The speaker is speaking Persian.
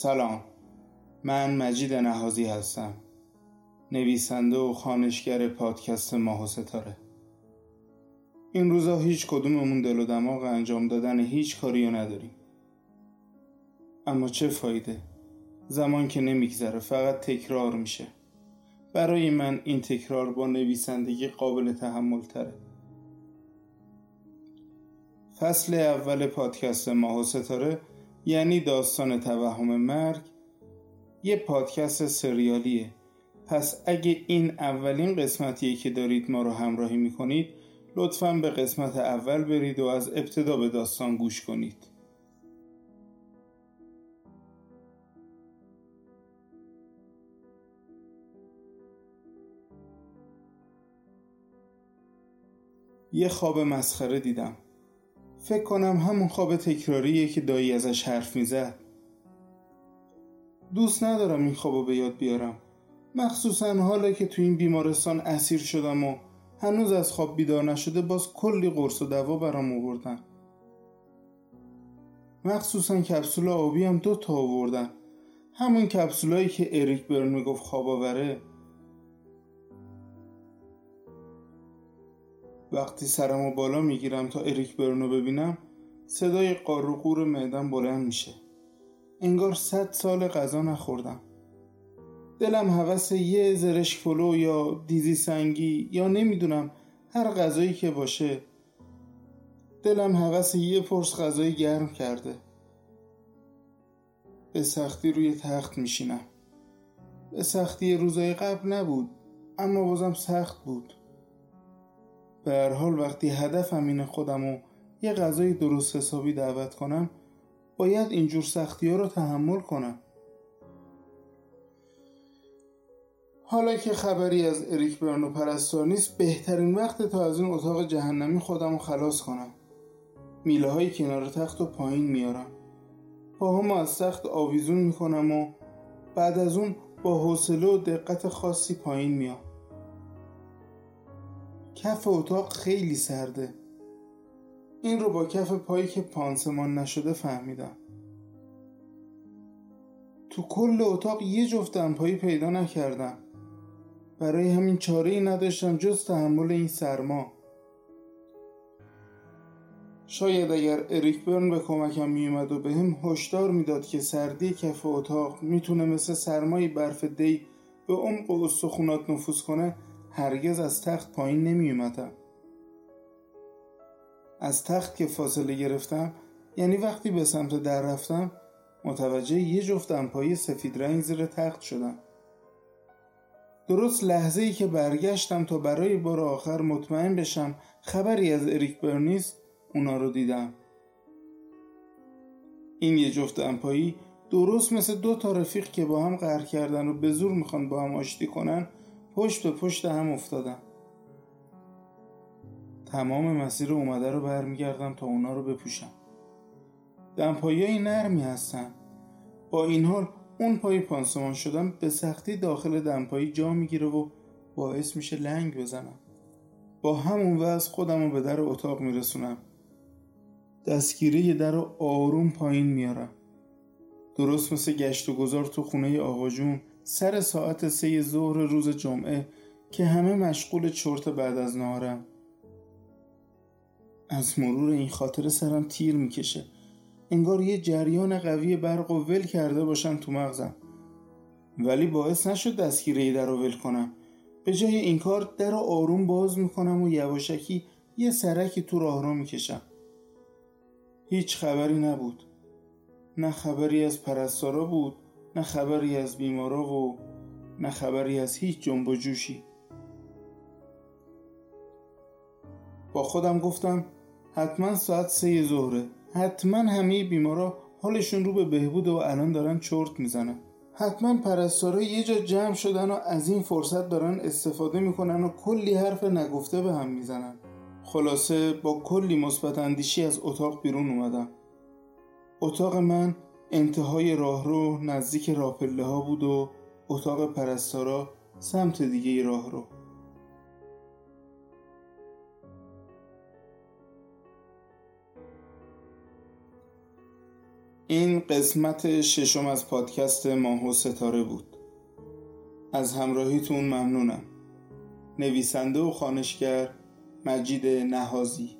سلام. من مجید نهازی هستم. نویسنده و خانشگر پادکست ماه و ستاره. این روزا هیچ کدوممون دل و دماغ انجام دادن هیچ کاری رو نداریم. اما چه فایده؟ زمان که نمیگذره فقط تکرار میشه. برای من این تکرار با نویسندگی قابل تحمل تره فصل اول پادکست ماه و ستاره یعنی داستان توهم مرگ یه پادکست سریالیه. پس اگه این اولین قسمتیه که دارید ما رو همراهی می‌کنید لطفا به قسمت اول برید و از ابتدا به داستان گوش کنید. یه خواب مسخره دیدم. فکر کنم همون خواب تکراریه که دایی ازش حرف می‌زد. دوست ندارم این خوابو به یاد بیارم. مخصوصا حالا که تو این بیمارستان اسیر شدم و هنوز از خواب بیدار نشده باز کلی قرص و دوا برام آوردن. مخصوصا کپسول آبی هم دو تا آوردن. همون کپسولایی که اریک برن می‌گفت خواب آوره. وقتی سرمو بالا می‌گیرم تا اریک برنو ببینم صدای قار و معدم بلند میشه. انگار صد سال غذا نخوردم. دلم حوث یه زرشک پلو یا دیزی سنگی یا نمی‌دونم هر غذایی که باشه. دلم حوث یه پرس غذای گرم کرده. به سختی روی تخت میشینم. به سختی روزای قبل نبود اما بازم سخت بود. به هر حال وقتی هدفم اینه خودم و یه غذای درست حسابی دعوت کنم باید اینجور سختی ها رو تحمل کنم. حالا که خبری از اریک برنو پرستار نیست بهترین وقت تا از این اتاق جهنمی خودم رو خلاص کنم. میله های کنار تخت و پایین میارم. پاهامو از تخت آویزون می‌کنم و بعد از اون با حوصله و دقت خاصی پایین میام. کف اتاق خیلی سرده. این رو با کف پایی که پانسمان نشده فهمیدم. تو کل اتاق یه جفت دمپایی پیدا نکردم. برای همین چاره ای نداشتم جز تحمل این سرما. شاید اگر اریک برن به کمکم میومد و به هم هشدار می‌داد که سردی کف اتاق می‌تونه مثل سرمای برف دی به عمق و استخونات نفوذ کنه هرگز از تخت پایین نمی اومدم. از تخت که فاصله گرفتم یعنی وقتی به سمت در رفتم متوجه یه جفت دمپایی سفید رنگ زیر تخت شدم درست لحظه ای که برگشتم تا برای بار آخر مطمئن بشم خبری از اریک برنیست اونا رو دیدم این یه جفت دمپایی درست مثل دو تا رفیق که با هم قهر کردن و به زور می‌خوان با هم آشتی کنن پشت به پشت هم افتادم. تمام مسیر اومده رو برمیگردم تا اونا رو بپوشم. دمپایی نرمی هستن. با این حال اون پای پانسمان شدم به سختی داخل دمپایی جا می‌گیره و باعث میشه لنگ بزنم. با همون وضع خودم رو به در اتاق میرسونم. دستگیره در رو آروم پایین میارم. درست مثل گشت و گذار تو خونه آقا جون سر ساعت سه ظهر روز جمعه که همه مشغول چرت بعد از نهارم. از مرور این خاطر سرم تیر می‌کشه. انگار یه جریان قوی برق و ول کرده باشن تو مغزم. ولی باعث نشد دستگیره در رو ول کنم. به جای این کار در رو آروم باز می‌کنم و یواشکی یه سرکی تو راه رو می‌کشم. هیچ خبری نبود. نه خبری از پرستارا بود نه خبری از بیمارا و نه خبری از هیچ جنب و جوشی. با خودم گفتم حتما ساعت سه ظهره. حتما همه بیمارا حالشون رو به بهبود و الان دارن چرت می‌زنن. حتما پرستارا یه جا جمع شدن و از این فرصت دارن استفاده می‌کنن و کلی حرف نگفته به هم می‌زنن. خلاصه با کلی مثبت اندیشی از اتاق بیرون اومدم. اتاق من انتهای راهرو نزدیک راپله ها بود و اتاق پرستارا سمت دیگه راهرو. این قسمت ششم از پادکست ماه و ستاره بود. از همراهیتون ممنونم. نویسنده و خانشگر مجید نهازی.